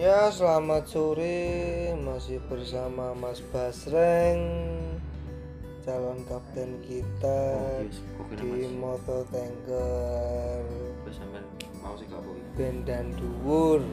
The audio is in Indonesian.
Ya, selamat sore. Masih bersama Mas Basreng, calon kapten kita Oh, iya, yes. Di Moto Tanker Bersama mau sih. Ben dan Dhuwur.